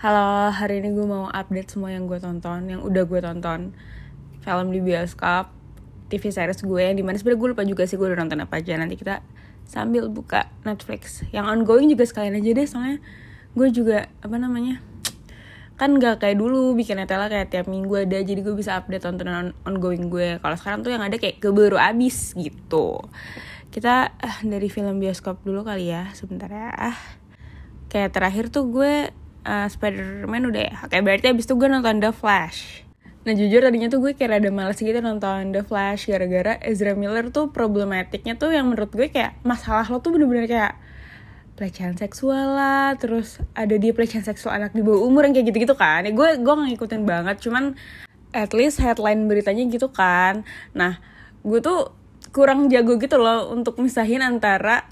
Halo, hari ini gue mau update semua yang gue tonton, yang udah gue tonton. Film di bioskop, TV series gue yang di mana sebenernya gue lupa juga sih gue udah nonton apa aja. Nanti kita sambil buka Netflix. Yang ongoing juga sekalian aja deh soalnya gue juga, apa namanya kan gak kayak dulu bikin netela kayak tiap minggu ada jadi gue bisa update tontonan ongoing gue. Kalau sekarang tuh yang ada kayak keburu abis gitu. Kita uh, dari film bioskop dulu kali ya sebentar ya. Ah kayak terakhir tuh gue uh, Spider-Man udah ya. Kayak berarti abis itu gue nonton The Flash. Nah jujur tadinya tuh gue kayak ada males gitu nonton The Flash gara-gara Ezra Miller tuh problematiknya tuh yang menurut gue kayak masalah lo tuh bener-bener kayak pelecehan seksual lah terus ada dia pelecehan seksual anak di bawah umur yang kayak gitu-gitu kan. Ya gue gue ngikutin banget cuman at least headline beritanya gitu kan. Nah gue tuh kurang jago gitu loh untuk misahin antara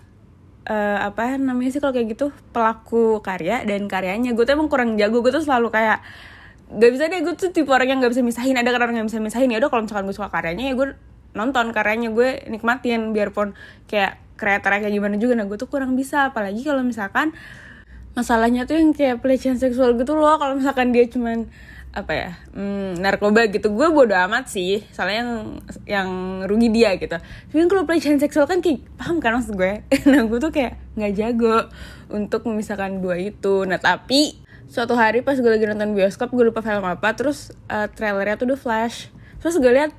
uh, apa namanya sih kalau kayak gitu pelaku karya dan karyanya. Gue tuh emang kurang jago gue tuh selalu kayak gak bisa deh gue tuh tipe orang yang gak bisa misahin. Ada orang yang bisa misahin ya udah kalau misalkan gue suka karyanya ya gue nonton karyanya gue nikmatin. Biarpun kayak kreatornya kayak gimana juga nah gue tuh kurang bisa. Apalagi kalau misalkan masalahnya tuh yang kayak pelecehan seksual gitu loh. Kalau misalkan dia cuman apa ya hmm, narkoba gitu. Gue bodo amat sih soalnya yang yang rugi dia gitu. Tapi kalau pelecehan seksual kan kayak paham kan maksud gue? Nah gue tuh kayak nggak jago untuk memisahkan dua itu. Nah tapi suatu hari pas gue lagi nonton bioskop gue lupa film apa terus uh, trailernya tuh udah flash. Terus gue lihat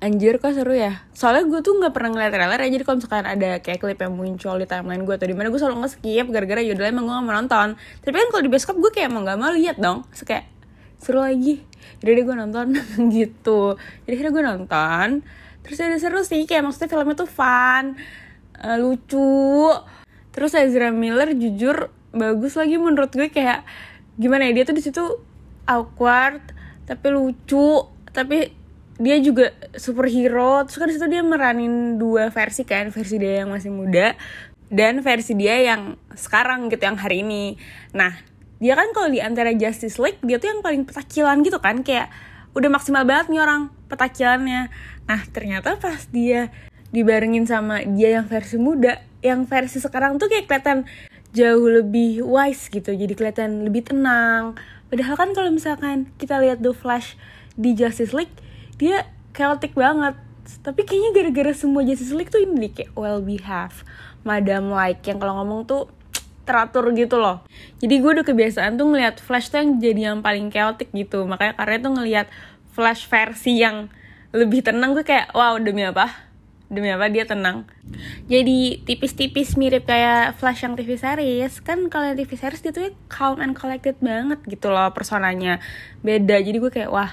anjir kok seru ya. Soalnya gue tuh nggak pernah ngeliat trailer ya jadi kalau misalkan ada kayak klip yang muncul di timeline gue atau di mana gue selalu nge-skip gara-gara yaudah emang gue gak mau nonton. Tapi kan kalau di bioskop gue kayak emang gak mau lihat dong. So, kayak seru lagi. Jadi gue nonton gitu. Jadi akhirnya gue nonton. Terus ada seru sih kayak maksudnya filmnya tuh fun uh, lucu. Terus Ezra Miller jujur bagus lagi menurut gue kayak gimana ya dia tuh di situ awkward tapi lucu. Tapi dia juga superhero. Terus kan situ dia meranin dua versi kan versi dia yang masih muda dan versi dia yang sekarang gitu yang hari ini. Nah dia kan kalau di antara Justice League dia tuh yang paling petakilan gitu kan. Kayak udah maksimal banget nih orang petakilannya. Nah ternyata pas dia dibarengin sama dia yang versi muda yang versi sekarang tuh kayak kelihatan jauh lebih wise gitu. Jadi kelihatan lebih tenang. Padahal kan kalau misalkan kita lihat The Flash di Justice League dia chaotic banget. Tapi kayaknya gara-gara semua Justice League tuh ini kayak well behave madam like yang kalau ngomong tuh teratur gitu loh. Jadi gue udah kebiasaan tuh ngeliat Flash tuh yang jadi yang paling chaotic gitu. Makanya karena tuh ngeliat Flash versi yang lebih tenang. Gue kayak wow demi apa? Demi apa dia tenang? Jadi tipis-tipis mirip kayak Flash yang TV series. Kan kalau yang TV series dia tuh calm and collected banget gitu loh personanya. Beda. Jadi gue kayak wah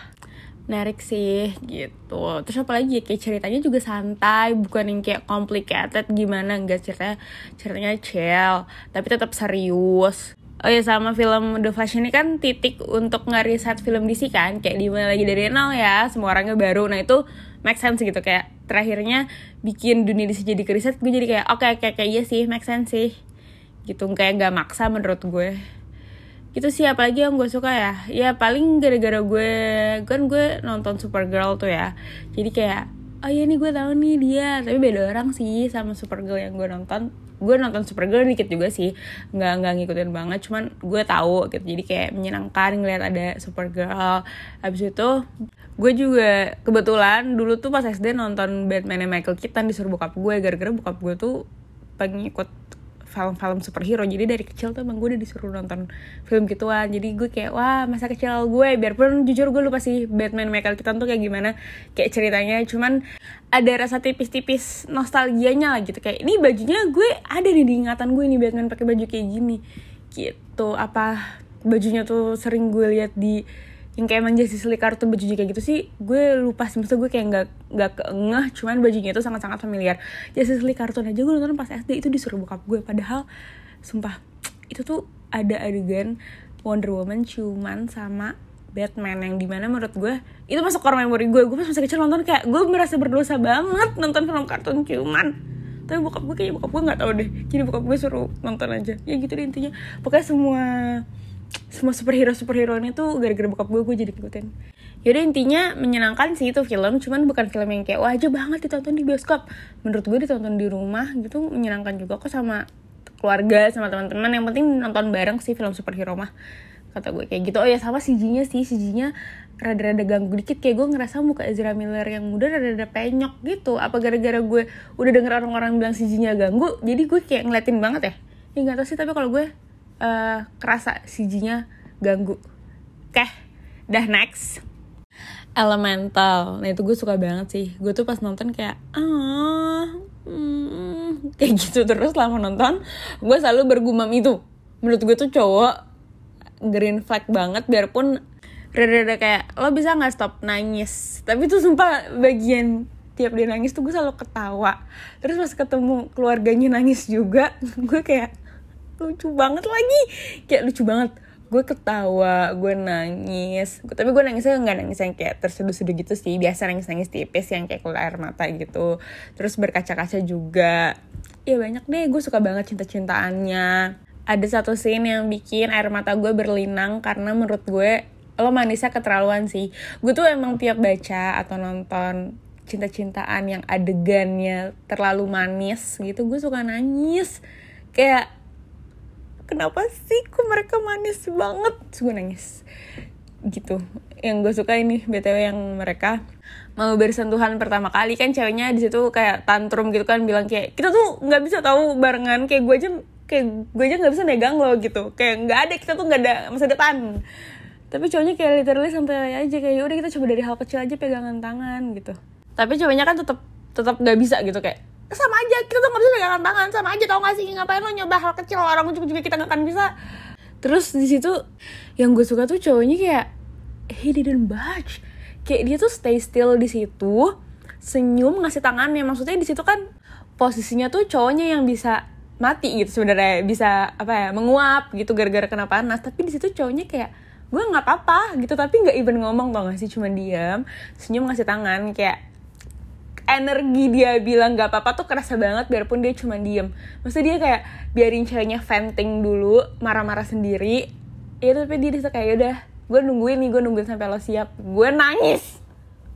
menarik sih gitu. Terus apalagi ya kayak ceritanya juga santai bukan yang kayak complicated gimana enggak ceritanya ceritanya chill tapi tetap serius. Oh ya sama film The Flash ini kan titik untuk ngeriset film DC kan Kayak di mana lagi dari nol ya Semua orangnya baru. Nah itu make sense gitu Kayak terakhirnya bikin dunia DC jadi keriset Gue jadi kayak oke okay, kayak kayak iya sih make sense sih. Gitu kayak gak maksa menurut gue itu sih apalagi yang gue suka ya. Ya paling gara-gara gue kan gue nonton Supergirl tuh ya. Jadi kayak oh iya nih gue tahu nih dia. Tapi beda orang sih sama Supergirl yang gue nonton. Gue nonton Supergirl dikit juga sih. Nggak nggak ngikutin banget cuman gue tahu gitu. Jadi kayak menyenangkan ngeliat ada Supergirl. Habis itu gue juga kebetulan dulu tuh pas SD nonton Batman Michael Keaton disuruh bokap gue. Gara-gara bokap gue tuh pengikut film-film superhero. Jadi dari kecil tuh emang gue udah disuruh nonton film gituan. Jadi gue kayak wah masa kecil gue. Biarpun jujur gue lupa sih Batman Michael Keaton tuh kayak gimana kayak ceritanya. Cuman ada rasa tipis-tipis nostalgianya lah gitu. Kayak ini bajunya gue ada nih di ingatan gue nih Batman pakai baju kayak gini. Gitu. Apa bajunya tuh sering gue lihat di yang kayak emang Justice League kartun bajunya kayak gitu sih gue lupa sih. Maksudnya gue kayak nggak nggak keengah cuman bajunya itu sangat sangat familiar. Justice League kartun aja gue nonton pas SD itu disuruh bokap gue. Padahal sumpah itu tuh ada adegan Wonder Woman cuman sama Batman yang di mana menurut gue itu masuk core memory gue. Gue pas masih kecil nonton kayak gue merasa berdosa banget nonton film kartun cuman. Tapi bokap gue kayak bokap gue nggak tahu deh. Jadi bokap gue suruh nonton aja. Ya gitu deh intinya. Pokoknya semua semua superhero superhero ini tuh gara-gara bokap gue gue jadi ngikutin. Yaudah intinya menyenangkan sih itu film cuman bukan film yang kayak wajah banget ditonton di bioskop. Menurut gue ditonton di rumah gitu menyenangkan juga kok sama keluarga sama teman-teman. Yang penting nonton bareng sih film superhero mah kata gue kayak gitu. Oh ya sama CG-nya sih CG-nya rada-rada ganggu dikit. Kayak gue ngerasa muka Ezra Miller yang muda rada-rada penyok gitu. Apa gara-gara gue udah denger orang-orang bilang CG-nya ganggu jadi gue kayak ngeliatin banget ya. Ya nggak tahu sih tapi kalau gue uh, kerasa CG-nya ganggu. Oke dah next. Elemental. Nah itu gue suka banget sih. Gue tuh pas nonton kayak ah hmm, kayak gitu. Terus selama nonton gue selalu bergumam itu. Menurut gue tuh cowok green flag banget biarpun rada-rada kayak lo bisa nggak stop nangis? Tapi tuh sumpah bagian tiap dia nangis tuh gue selalu ketawa. Terus pas ketemu keluarganya nangis juga gue kayak lucu banget lagi. Kayak lucu banget. Gue ketawa gue nangis. Tapi gue nangisnya nggak nangis yang kayak terseduh-seduh gitu sih. Biasa nangis-nangis tipis yang kayak keluar air mata gitu. Terus berkaca-kaca juga. Ya banyak deh. Gue suka banget cinta-cintaannya. Ada satu scene yang bikin air mata gue berlinang karena menurut gue lo manisnya keterlaluan sih. Gue tuh emang tiap baca atau nonton cinta-cintaan yang adegannya terlalu manis gitu gue suka nangis. Kayak kenapa sih kok mereka manis banget? Gue nangis. Gitu. Yang gue suka ini btw yang mereka mau bersentuhan pertama kali. Kan ceweknya di situ kayak tantrum gitu kan bilang kayak kita tuh nggak bisa tahu barengan. Kayak gue aja kayak gue aja nggak bisa megang lo gitu. Kayak nggak ada kita tuh nggak ada masa depan. Tapi cowoknya kayak literally sampai aja kayak udah kita coba dari hal kecil aja pegangan tangan gitu. Tapi cowoknya kan tetap tetap nggak bisa gitu kayak sama aja kita tuh nggak bisa pegangan tangan. Sama aja tau gak sih? Ngapain lo nyoba hal kecil? Orang ujung juga kita nggak akan bisa. Terus di situ yang gue suka tuh cowoknya kayak he didn't budge. Kayak dia tuh stay still di situ senyum ngasih tangannya. Maksudnya di situ kan posisinya tuh cowoknya yang bisa mati gitu sebenarnya. Bisa apa ya menguap gitu gara-gara kena panas. Tapi di situ cowoknya kayak gue nggak apa-apa gitu. Tapi nggak even ngomong tau gak sih? Cuma diam senyum ngasih tangan. Kayak energi dia bilang gak apa-apa tuh kerasa banget biarpun dia cuma diem. Maksudnya dia kayak biarin ceweknya venting dulu marah-marah sendiri. Ya tapi dia bisa kayak udah gue nungguin nih gue nungguin sampai lo siap. Gue nangis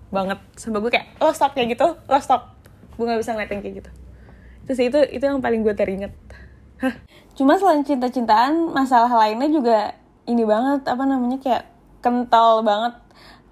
banget. Sebab gue kayak lo stop kayak gitu. Lo stop. Gue nggak bisa ngeliatin kayak gitu. Terus itu itu yang paling gue teringet. Cuma selain cinta-cintaan masalah lainnya juga ini banget apa namanya kayak kental banget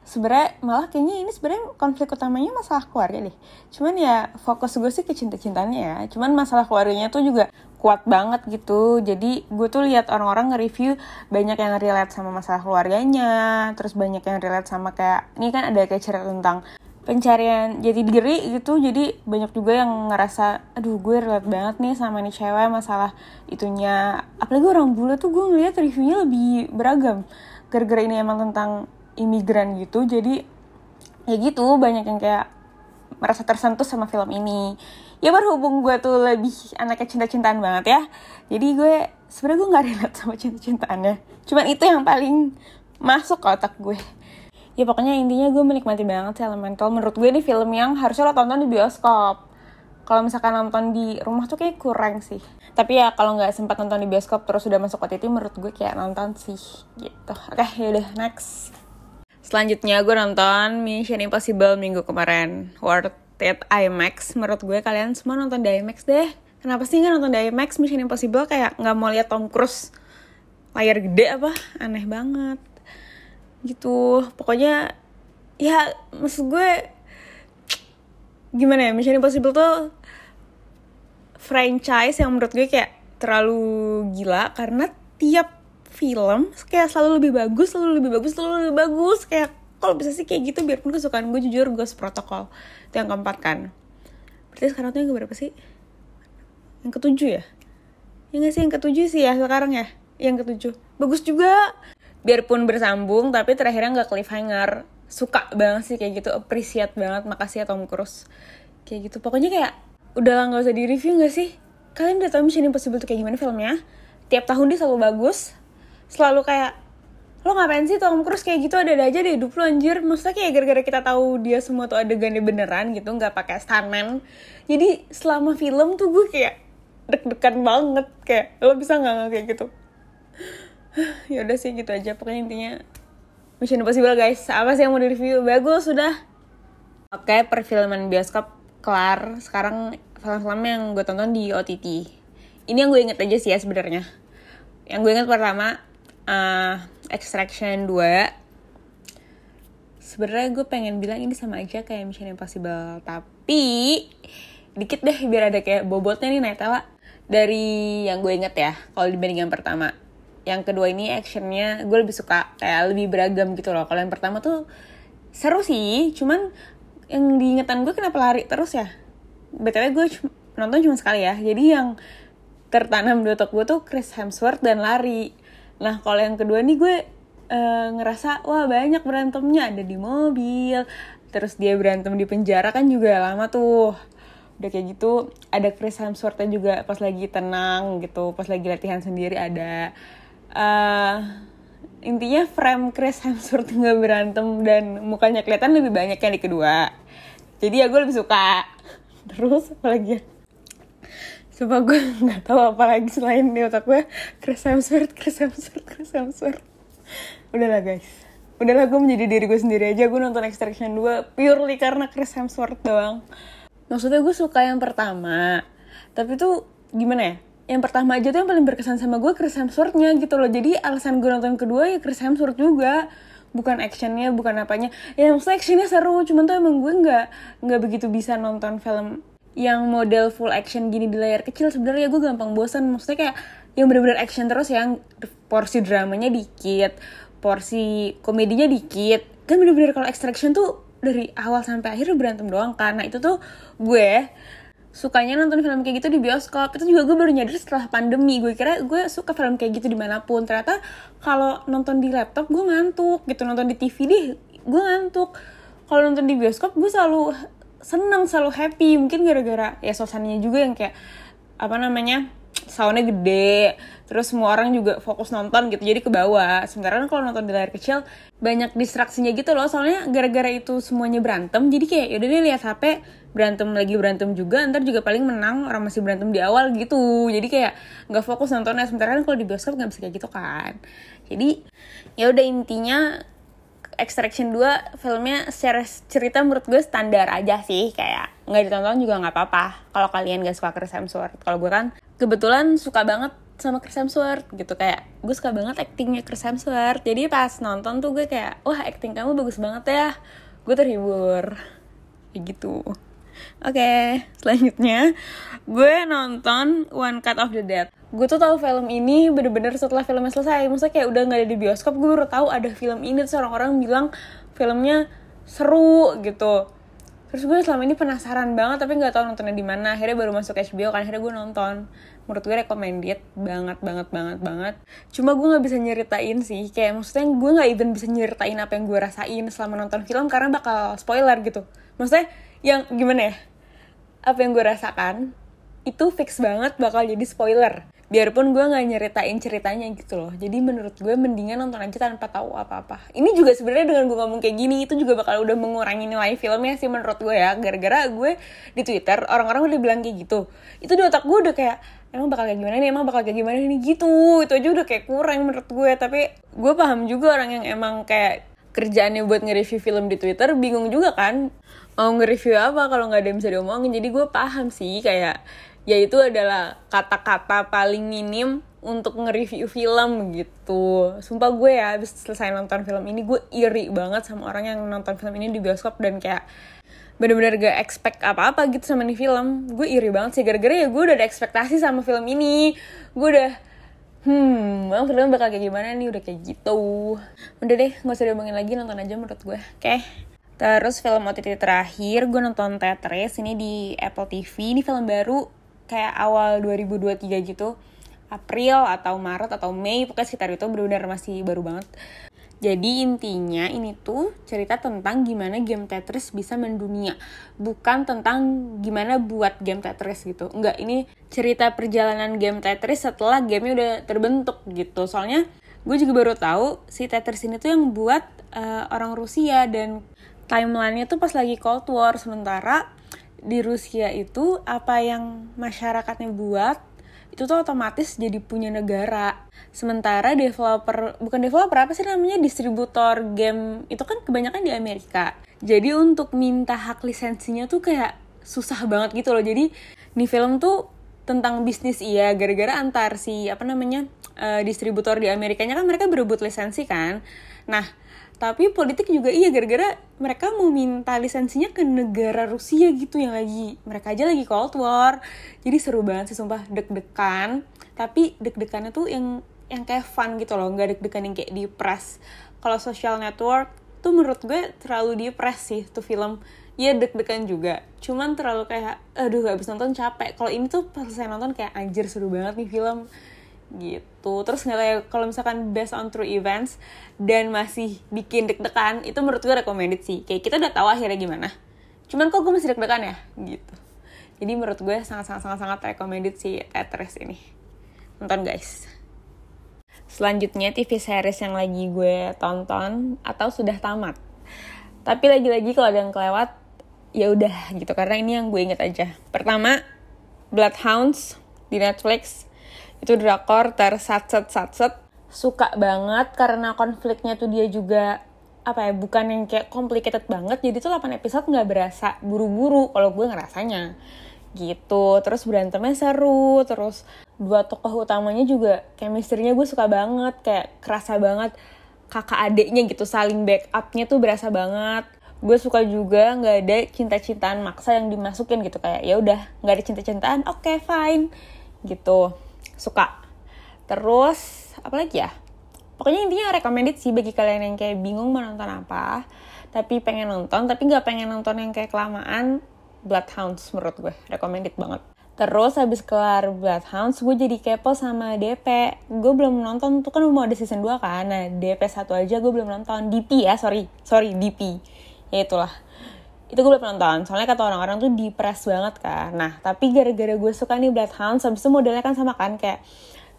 sebenarnya malah kayaknya ini sebenarnya konflik utamanya masalah keluarga deh. Cuman ya fokus gue sih ke cinta-cintanya ya. Cuman masalah keluarganya tuh juga kuat banget gitu. Jadi gue tuh lihat orang-orang nge-review banyak yang relate sama masalah keluarganya. Terus banyak yang relate sama kayak ini kan ada kayak cerita tentang pencarian jadi diri gitu. Jadi banyak juga yang ngerasa aduh gue relate banget nih sama nih cewek masalah itunya. Apalagi orang bule tuh gue ngeliat reviewnya lebih beragam. Gara-gara ini emang tentang imigran gitu jadi ya gitu banyak yang kayak merasa tersentuh sama film ini. Ya berhubung gue tuh lebih anaknya cinta-cintaan banget ya jadi gue sebenarnya gue nggak relate sama cinta-cintaannya. Cuman itu yang paling masuk ke otak gue. Ya pokoknya intinya gue menikmati banget sih Elemental menurut gue ini film yang harusnya lo tonton di bioskop. Kalau misalkan nonton di rumah tuh kayak kurang sih. Tapi ya kalau nggak sempat nonton di bioskop terus sudah masuk OTT menurut gue kayak nonton sih gitu. Oke yaudah next Selanjutnya gue nonton Mission Impossible minggu kemarin. Worth it IMAX. Menurut gue kalian semua nonton di IMAX deh. Kenapa sih nggak nonton di IMAX? Mission Impossible kayak nggak mau lihat Tom Cruise. Layar gede apa? Aneh banget. Gitu. Pokoknya Ya maksud gue Gimana ya? Mission Impossible tuh Franchise yang menurut gue kayak Terlalu gila Karena tiap film kayak selalu lebih bagus selalu lebih bagus selalu lebih bagus. Kayak kalau bisa sih kayak gitu biarpun kesukaan gue jujur gue protokol itu yang keempat kan. Berarti sekarang tuh yang berapa sih? Yang ketujuh ya? Ya gak sih yang ketujuh sih ya sekarang ya? Yang ketujuh. Bagus juga. Biarpun bersambung tapi terakhirnya nggak cliffhanger. Suka banget sih kayak gitu appreciate banget makasih ya Tom Cruise. Kayak gitu. Pokoknya kayak udah nggak usah di review gak sih? Kalian udah tau Mission Impossible tuh kayak gimana filmnya? Tiap tahun dia selalu bagus selalu kayak lo ngapain sih Tom Cruise? Kayak gitu ada, aja deh hidup lo anjir. Maksudnya kayak gara-gara kita tahu dia semua tuh adegannya beneran gitu nggak pakai stuntman. Jadi selama film tuh gue kayak deg-degan banget kayak lo bisa nggak kayak gitu. Ya udah sih gitu aja. Pokoknya intinya Mission Impossible guys. Apa sih yang mau di review bagus sudah. Oke perfilman bioskop kelar. Sekarang film-film yang gue tonton di OTT ini yang gue inget aja sih ya sebenarnya. Yang gue inget pertama uh, Extraction 2 sebenarnya gue pengen bilang ini sama aja kayak Mission Impossible tapi dikit deh biar ada kayak bobotnya nih Nightella dari yang gue inget ya kalau dibanding yang pertama. Yang kedua ini actionnya gue lebih suka kayak lebih beragam gitu loh. Kalau yang pertama tuh seru sih cuman yang diingetan gue kenapa lari terus ya? Btw gue nonton cuma sekali ya. Jadi yang tertanam di otak gue tuh Chris Hemsworth dan lari nah kalau yang kedua nih gue uh, ngerasa wah banyak berantemnya. Ada di mobil terus dia berantem di penjara kan juga lama tuh. Udah kayak gitu ada Chris Hemsworth juga pas lagi tenang gitu pas lagi latihan sendiri ada. Uh, intinya frame Chris Hemsworth nggak berantem dan mukanya kelihatan lebih banyak yang di kedua. Jadi ya gue lebih suka. Terus apalagi ya Coba gue nggak tahu apa lagi selain di otak gue Chris Hemsworth, Chris Hemsworth, Chris Hemsworth. Udahlah guys. Udahlah gue menjadi diri gue sendiri aja. Gue nonton Extraction 2 purely karena Chris Hemsworth doang. Maksudnya gue suka yang pertama tapi tuh gimana ya? Yang pertama aja tuh yang paling berkesan sama gue Chris Hemsworthnya gitu loh. Jadi alasan gue nonton kedua ya Chris Hemsworth juga. Bukan actionnya bukan apanya. Ya maksudnya actionnya seru cuman tuh emang gue nggak nggak begitu bisa nonton film yang model full action gini di layar kecil sebenarnya gue gampang bosan maksudnya kayak yang bener-bener action terus yang porsi dramanya dikit porsi komedinya dikit. Kan bener-bener kalau extraction tuh dari awal sampai akhir berantem doang. Karena itu tuh gue sukanya nonton film kayak gitu di bioskop. Itu juga gue baru nyadar setelah pandemi. Gue kira gue suka film kayak gitu di mana pun. Ternyata kalau nonton di laptop gue ngantuk. Gitu nonton di TV deh gue ngantuk. Kalau nonton di bioskop gue selalu senang selalu happy. Mungkin gara-gara ya suasananya juga yang kayak apa namanya soundnya gede terus semua orang juga fokus nonton gitu jadi ke bawah. Sementara kan kalau nonton di layar kecil banyak distraksinya gitu loh. Soalnya gara-gara itu semuanya berantem jadi kayak yaudah deh lihat HP berantem lagi berantem juga ntar juga paling menang orang masih berantem di awal gitu. Jadi kayak nggak fokus nontonnya. Sementara kan kalau di bioskop nggak bisa kayak gitu kan. Jadi ya udah intinya Extraction 2 filmnya secara cerita menurut gue standar aja sih. Kayak nggak ditonton juga nggak apa-apa. Kalau kalian gak suka Chris Hemsworth. Kalau gue kan kebetulan suka banget sama Chris Hemsworth gitu. Kayak gue suka banget actingnya Chris Hemsworth. Jadi pas nonton tuh gue kayak wah acting kamu bagus banget ya. Gue terhibur. Kayak gitu. Oke okay, selanjutnya gue nonton One Cut of the Dead gue tuh tahu film ini bener-bener setelah filmnya selesai. Maksudnya kayak udah nggak ada di bioskop gue baru tahu ada film ini. Terus orang-orang bilang filmnya seru gitu. Terus gue selama ini penasaran banget tapi nggak tahu nontonnya di mana. Akhirnya baru masuk HBO kan akhirnya gue nonton. Menurut gue recommended banget banget banget banget. Cuma gue nggak bisa nyeritain sih. Kayak maksudnya gue nggak even bisa nyeritain apa yang gue rasain selama nonton film karena bakal spoiler gitu. Maksudnya yang gimana ya? Apa yang gue rasakan itu fix banget bakal jadi spoiler biarpun gue nggak nyeritain ceritanya gitu loh. Jadi menurut gue mendingan nonton aja tanpa tahu apa-apa. Ini juga sebenarnya dengan gue ngomong kayak gini itu juga bakal udah mengurangi nilai filmnya sih menurut gue ya. Gara-gara gue di twitter orang-orang udah bilang kayak gitu. Itu di otak gue udah kayak emang bakal kayak gimana nih? Emang bakal kayak gimana nih? Gitu. Itu aja udah kayak kurang menurut gue tapi gue paham juga orang yang emang kayak kerjaannya buat nge-review film di twitter bingung juga kan. Mau nge-review apa kalau nggak ada yang bisa diomongin? Jadi gue paham sih kayak yaitu adalah kata-kata paling minim untuk nge-review film gitu. Sumpah gue ya habis selesai nonton film ini gue iri banget sama orang yang nonton film ini di bioskop dan kayak bener-bener gak expect apa-apa gitu sama nih film. Gue iri banget sih gara-gara ya gue udah ada ekspektasi sama film ini. Gue udah hmm, bang film bakal kayak gimana nih udah kayak gitu. Udah deh, gak usah diomongin lagi nonton aja menurut gue. Oke. Okay. Terus film OTT terakhir gue nonton Tetris ini di Apple TV. Ini film baru kayak awal 2023 gitu. April atau Maret atau Mei pokoknya sekitar itu benar-benar masih baru banget. Jadi intinya ini tuh cerita tentang gimana game Tetris bisa mendunia. Bukan tentang gimana buat game Tetris gitu. Enggak, ini cerita perjalanan game Tetris setelah gamenya udah terbentuk gitu. Soalnya gue juga baru tahu si Tetris ini tuh yang buat uh, orang Rusia Dan timelinenya tuh pas lagi Cold War. Sementara di Rusia itu apa yang masyarakatnya buat itu tuh otomatis jadi punya negara. Sementara developer bukan developer apa sih namanya distributor game itu kan kebanyakan di Amerika. Jadi untuk minta hak lisensinya tuh kayak susah banget gitu loh. Jadi di film tuh tentang bisnis iya gara-gara antar si apa namanya uh, distributor di Amerikanya kan mereka berebut lisensi kan nah tapi politik juga iya gara-gara mereka mau minta lisensinya ke negara Rusia gitu yang lagi mereka aja lagi Cold War. Jadi seru banget sih sumpah deg-degan. Tapi deg-degannya tuh yang yang kayak fun gitu loh nggak deg-degan yang kayak di press. Kalau social network tuh menurut gue terlalu di press sih tuh film. Ya deg-degan juga. Cuman terlalu kayak aduh gak bisa nonton capek. Kalau ini tuh pas saya nonton kayak anjir seru banget nih film gitu. Terus nilai kalau misalkan based on true events dan masih bikin deg-degan itu menurut gue recommended sih. Kayak kita udah tahu akhirnya gimana. Cuman kok gue masih deg-degan ya? Gitu. Jadi menurut gue sangat sangat sangat sangat recommended sih Tetris ini. Nonton guys. Selanjutnya TV series yang lagi gue tonton atau sudah tamat. Tapi lagi-lagi kalau ada yang kelewat ya udah gitu. Karena ini yang gue inget aja. Pertama Bloodhounds di Netflix itu drakor tersatset satset suka banget karena konfliknya tuh dia juga apa ya bukan yang kayak complicated banget. Jadi tuh 8 episode nggak berasa buru-buru kalau gue ngerasanya. Gitu. Terus berantemnya seru terus dua tokoh utamanya juga chemistry-nya gue suka banget kayak kerasa banget kakak adeknya gitu saling backupnya tuh berasa banget. Gue suka juga nggak ada cinta-cintaan maksa yang dimasukin gitu kayak ya udah nggak ada cinta-cintaan oke okay, fine gitu suka terus apa lagi ya pokoknya intinya recommended sih bagi kalian yang kayak bingung mau nonton apa tapi pengen nonton tapi nggak pengen nonton yang kayak kelamaan Bloodhounds menurut gue recommended banget Terus habis kelar Bloodhounds, gue jadi kepo sama DP. Gue belum nonton, tuh kan mau ada season 2 kan. Nah, DP satu aja gue belum nonton. DP ya, sorry. Sorry, DP. Ya itulah itu gue belum nonton. Soalnya kata orang-orang tuh depres banget kan nah tapi gara-gara gue suka nih Bloodhounds habis itu modelnya kan sama kan kayak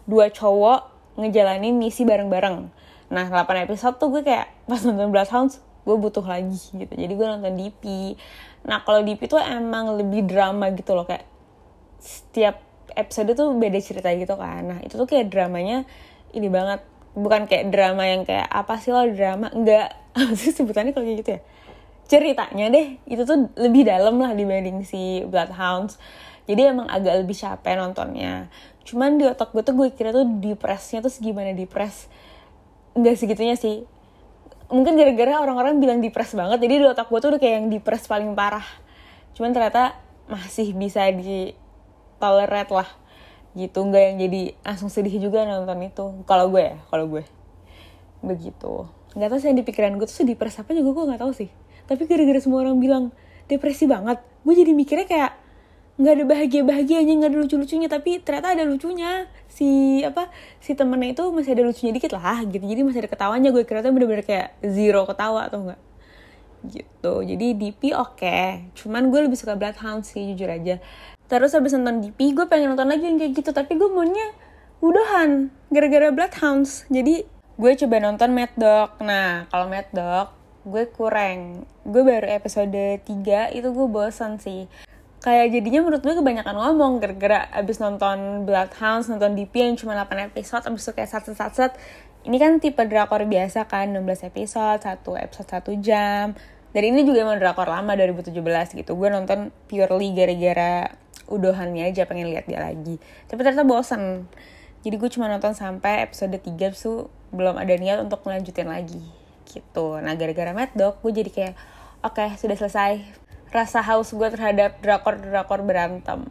dua cowok ngejalanin misi bareng-bareng. Nah 8 episode tuh gue kayak pas nonton Bloodhounds gue butuh lagi gitu. Jadi gue nonton DP nah kalau DP tuh emang lebih drama gitu loh kayak setiap episode tuh beda cerita gitu kan. Nah itu tuh kayak dramanya ini banget. Bukan kayak drama yang kayak apa sih lo drama? Enggak. Apa sih sebutannya kalau kayak gitu ya ceritanya deh itu tuh lebih dalam lah dibanding si Bloodhounds. Jadi emang agak lebih capek nontonnya. Cuman di otak gue tuh gue kira tuh depresnya tuh segimana depres nggak segitunya sih. Mungkin gara-gara orang-orang bilang depres banget jadi di otak gue tuh udah kayak yang depres paling parah. Cuman ternyata masih bisa di tolerate lah. Gitu nggak yang jadi langsung sedih juga nonton itu. Kalau gue ya kalau gue. Begitu. Nggak tahu sih yang di pikiran gue tuh sedih depres apa juga gue nggak tahu sih tapi gara-gara semua orang bilang depresi banget gue jadi mikirnya kayak nggak ada bahagia bahagianya nggak ada lucu lucunya tapi ternyata ada lucunya. Si apa si temennya itu masih ada lucunya dikit lah gitu. Jadi masih ada ketawanya gue kira tuh bener-bener kayak zero ketawa atau enggak gitu. Jadi DP oke okay. cuman gue lebih suka Bloodhound sih jujur aja. Terus habis nonton DP gue pengen nonton lagi yang kayak gitu tapi gue maunya udahan gara-gara Bloodhounds. Jadi gue coba nonton Mad Dog. Nah kalau Mad Dog gue kurang. Gue baru episode 3 itu gue bosan sih. Kayak jadinya menurut gue kebanyakan ngomong gara-gara abis nonton Bloodhounds nonton DP yang cuma 8 episode abis itu kayak satu ini kan tipe drakor biasa kan 16 episode satu episode satu jam. Dan ini juga emang drakor lama 2017 gitu. Gue nonton purely gara-gara udohannya aja pengen lihat dia lagi. Tapi ternyata bosan jadi gue cuma nonton sampai episode 3 tuh belum ada niat untuk melanjutin lagi gitu. Nah gara-gara Mad Dog gue jadi kayak oke okay, sudah selesai rasa haus gue terhadap drakor-drakor berantem.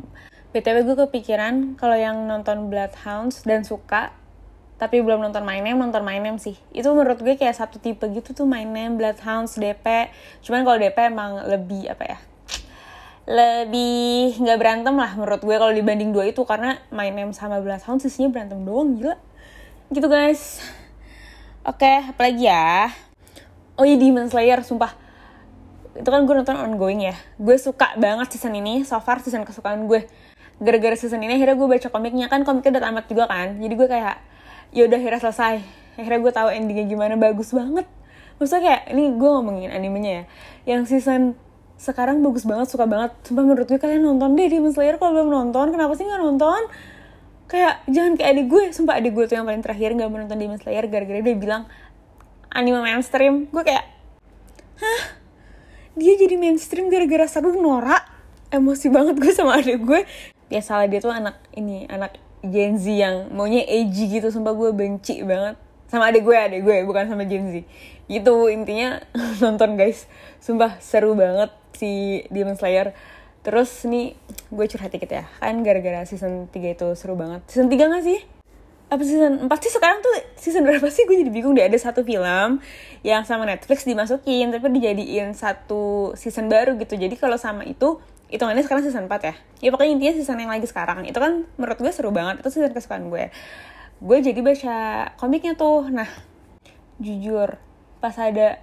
Btw gue kepikiran kalau yang nonton Bloodhounds dan suka tapi belum nonton My Name nonton My Name sih. Itu menurut gue kayak satu tipe gitu tuh My Name Bloodhounds DP cuman kalau DP emang lebih apa ya lebih nggak berantem lah menurut gue kalau dibanding dua itu. Karena My Name sama Bloodhounds sisinya berantem doang gila. Gitu guys. Oke apalagi ya oh iya Demon Slayer sumpah. Itu kan gue nonton ongoing ya. Gue suka banget season ini so far season kesukaan gue gara-gara season ini akhirnya gue baca komiknya. Kan komiknya udah tamat juga kan jadi gue kayak ya udah akhirnya selesai. Akhirnya gue tahu endingnya gimana bagus banget. Maksudnya kayak ini gue ngomongin animenya ya yang season sekarang bagus banget suka banget. Sumpah menurut gue kalian nonton deh Demon Slayer kalau belum nonton kenapa sih nggak nonton? Kayak jangan kayak adik gue sumpah adik gue tuh yang paling terakhir nggak menonton Demon Slayer gara-gara dia bilang anime mainstream. Gue kayak hah? Dia jadi mainstream gara-gara seru norak emosi banget gue sama adik gue ya salah dia tuh anak ini anak Gen Z yang maunya edgy gitu sumpah gue benci banget. Sama adik gue adik gue bukan sama Gen Z. Gitu intinya nonton guys. Sumpah seru banget si Demon Slayer. Terus nih gue curhat dikit ya. Kan gara-gara season 3 itu seru banget. Season 3 gak sih apa season 4 sih sekarang tuh season berapa sih? Gue jadi bingung deh. Ada satu film yang sama Netflix dimasukin tapi dijadiin satu season baru gitu. Jadi kalau sama itu hitungannya sekarang season 4 ya. Ya pokoknya intinya season yang lagi sekarang. Itu kan menurut gue seru banget. Itu season kesukaan gue gue jadi baca komiknya tuh. Nah jujur pas ada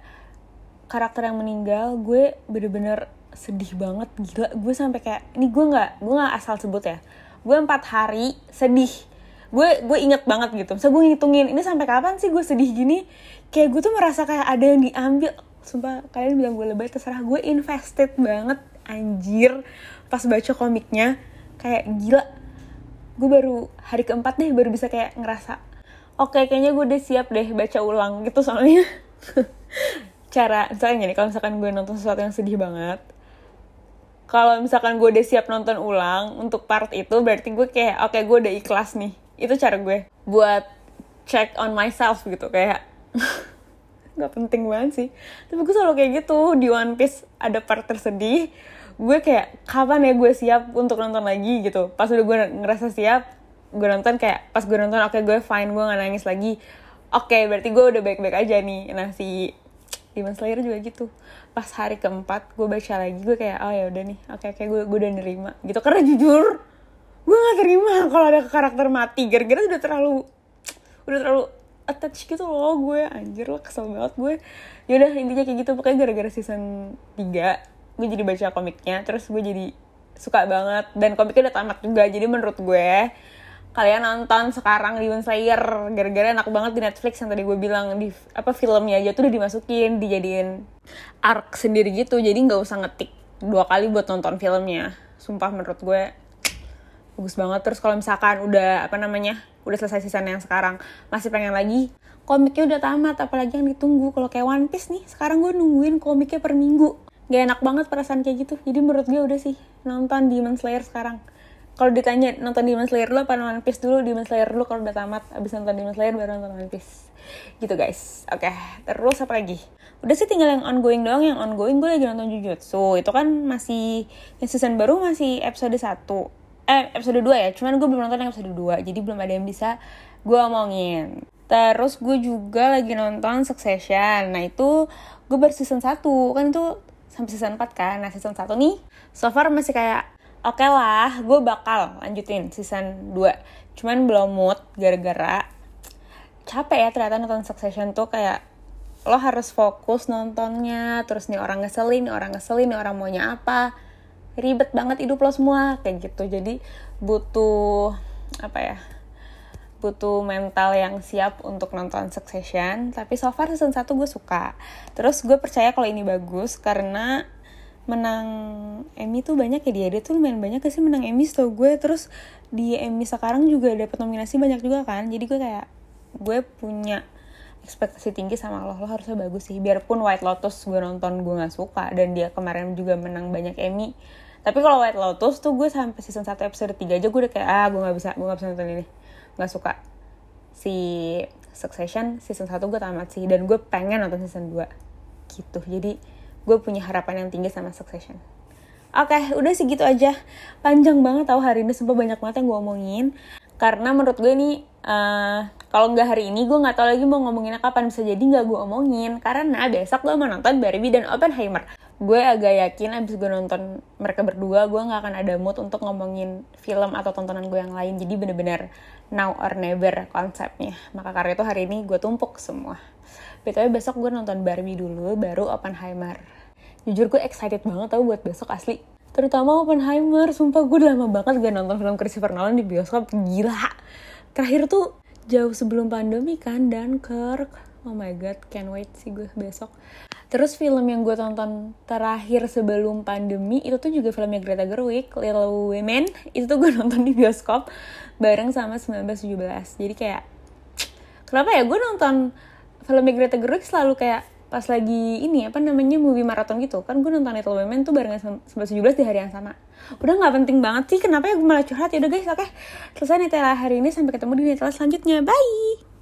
karakter yang meninggal gue bener-bener sedih banget. Gila gue sampai kayak ini gue nggak gue nggak asal sebut ya. Gue empat hari sedih gue gue inget banget gitu. Misalnya gue ngitungin ini sampai kapan sih gue sedih gini? Kayak gue tuh merasa kayak ada yang diambil. Sumpah kalian bilang gue lebay terserah. Gue invested banget anjir pas baca komiknya. Kayak gila. Gue baru hari keempat deh baru bisa kayak ngerasa oke okay, kayaknya gue udah siap deh baca ulang gitu soalnya. Cara misalnya gini kalau misalkan gue nonton sesuatu yang sedih banget kalau misalkan gue udah siap nonton ulang untuk part itu berarti gue kayak oke okay, gue udah ikhlas nih itu cara gue buat check on myself gitu kayak nggak penting banget sih. Tapi gue selalu kayak gitu di One Piece ada part tersedih gue kayak kapan ya gue siap untuk nonton lagi? gitu. Pas udah gue ngerasa siap gue nonton kayak pas gue nonton oke okay, gue fine gue nggak nangis lagi. Oke okay, berarti gue udah baik-baik aja nih. Nah si Demon Slayer juga gitu. Pas hari keempat gue baca lagi gue kayak oh ya udah nih. Oke okay, okay, gue gue udah nerima. Gitu karena jujur gue gak terima kalau ada karakter mati. Gara-gara udah terlalu udah terlalu attach gitu loh gue. Anjir lo kesel banget gue. Yaudah intinya kayak gitu. Pokoknya gara-gara season 3 gue jadi baca komiknya. Terus gue jadi suka banget. Dan komiknya udah tamat juga. Jadi menurut gue kalian nonton sekarang Demon Slayer. Gara-gara enak banget di Netflix yang tadi gue bilang. Di apa filmnya aja tuh udah dimasukin dijadiin arc sendiri gitu. Jadi nggak usah ngetik dua kali buat nonton filmnya. Sumpah menurut gue bagus banget. Terus kalau misalkan udah apa namanya udah selesai season yang sekarang masih pengen lagi komiknya udah tamat apalagi yang ditunggu. Kalau kayak One Piece nih sekarang gue nungguin komiknya per minggu. Gak enak banget perasaan kayak gitu. Jadi menurut gue udah sih nonton Demon Slayer sekarang. Kalau ditanya nonton Demon Slayer dulu apa One Piece dulu? Demon Slayer dulu kalau udah tamat abis nonton Demon Slayer baru nonton One Piece. Gitu guys. Oke okay. terus apa lagi? Udah sih tinggal yang ongoing doang. Yang ongoing gue lagi nonton Jujutsu. Itu kan masih yang season baru masih episode 1 eh episode 2 ya. Cuman gue belum nonton episode 2 jadi belum ada yang bisa gue omongin. Terus gue juga lagi nonton Succession. Nah itu gue baru season 1 kan itu sampai season 4 kan. Nah season 1 nih so far masih kayak oke okay lah gue bakal lanjutin season 2 cuman belum mood gara-gara capek ya ternyata nonton Succession tuh kayak lo harus fokus nontonnya terus nih orang ngeselin nih orang ngeselin nih orang maunya apa ribet banget hidup lo semua kayak gitu. Jadi butuh apa ya butuh mental yang siap untuk nonton Succession. Tapi so far season 1 gue suka. Terus gue percaya kalau ini bagus karena menang Emmy tuh banyak ya dia dia tuh lumayan banyak sih menang Emmy tau gue. Terus di Emmy sekarang juga dapat nominasi banyak juga kan. Jadi gue kayak gue punya ekspektasi tinggi sama lo. Lo harusnya bagus sih. Biarpun White Lotus gue nonton gue nggak suka. Dan dia kemarin juga menang banyak Emmy tapi kalau White Lotus tuh gue sampai season 1 episode 3 aja gue udah kayak ah gue gak bisa gue gak bisa nonton ini Gak suka si Succession season 1 gue tamat sih dan gue pengen nonton season 2 gitu jadi gue punya harapan yang tinggi sama Succession Oke, okay, udah sih gitu aja. Panjang banget tau hari ini, sumpah banyak banget yang gue omongin. Karena menurut gue ini, uh, kalau nggak hari ini, gue nggak tahu lagi mau ngomonginnya kapan. Bisa jadi nggak gue omongin. Karena besok gue mau nonton Barbie dan Oppenheimer gue agak yakin abis gue nonton mereka berdua gue nggak akan ada mood untuk ngomongin film atau tontonan gue yang lain. Jadi bener-bener now or never konsepnya. Maka karena itu hari ini gue tumpuk semua. Btw besok gue nonton Barbie dulu baru Oppenheimer. Jujur gue excited banget tau buat besok asli. Terutama Oppenheimer sumpah gue lama banget gak nonton film Christopher Nolan di bioskop. Gila. Terakhir tuh jauh sebelum pandemi kan dan Kirk oh my god can't wait sih gue besok Terus film yang gue tonton terakhir sebelum pandemi itu tuh juga filmnya Greta Gerwig, Little Women. Itu tuh gue nonton di bioskop bareng sama 1917. Jadi kayak kenapa ya? Gue nonton filmnya Greta Gerwig selalu kayak pas lagi ini apa namanya movie marathon gitu. Kan gue nonton Little Women tuh barengan sama 11 di hari yang sama. Udah nggak penting banget sih kenapa ya gue malah curhat? Ya udah guys oke. Selesai Nutella hari ini sampai ketemu di Nutella selanjutnya. Bye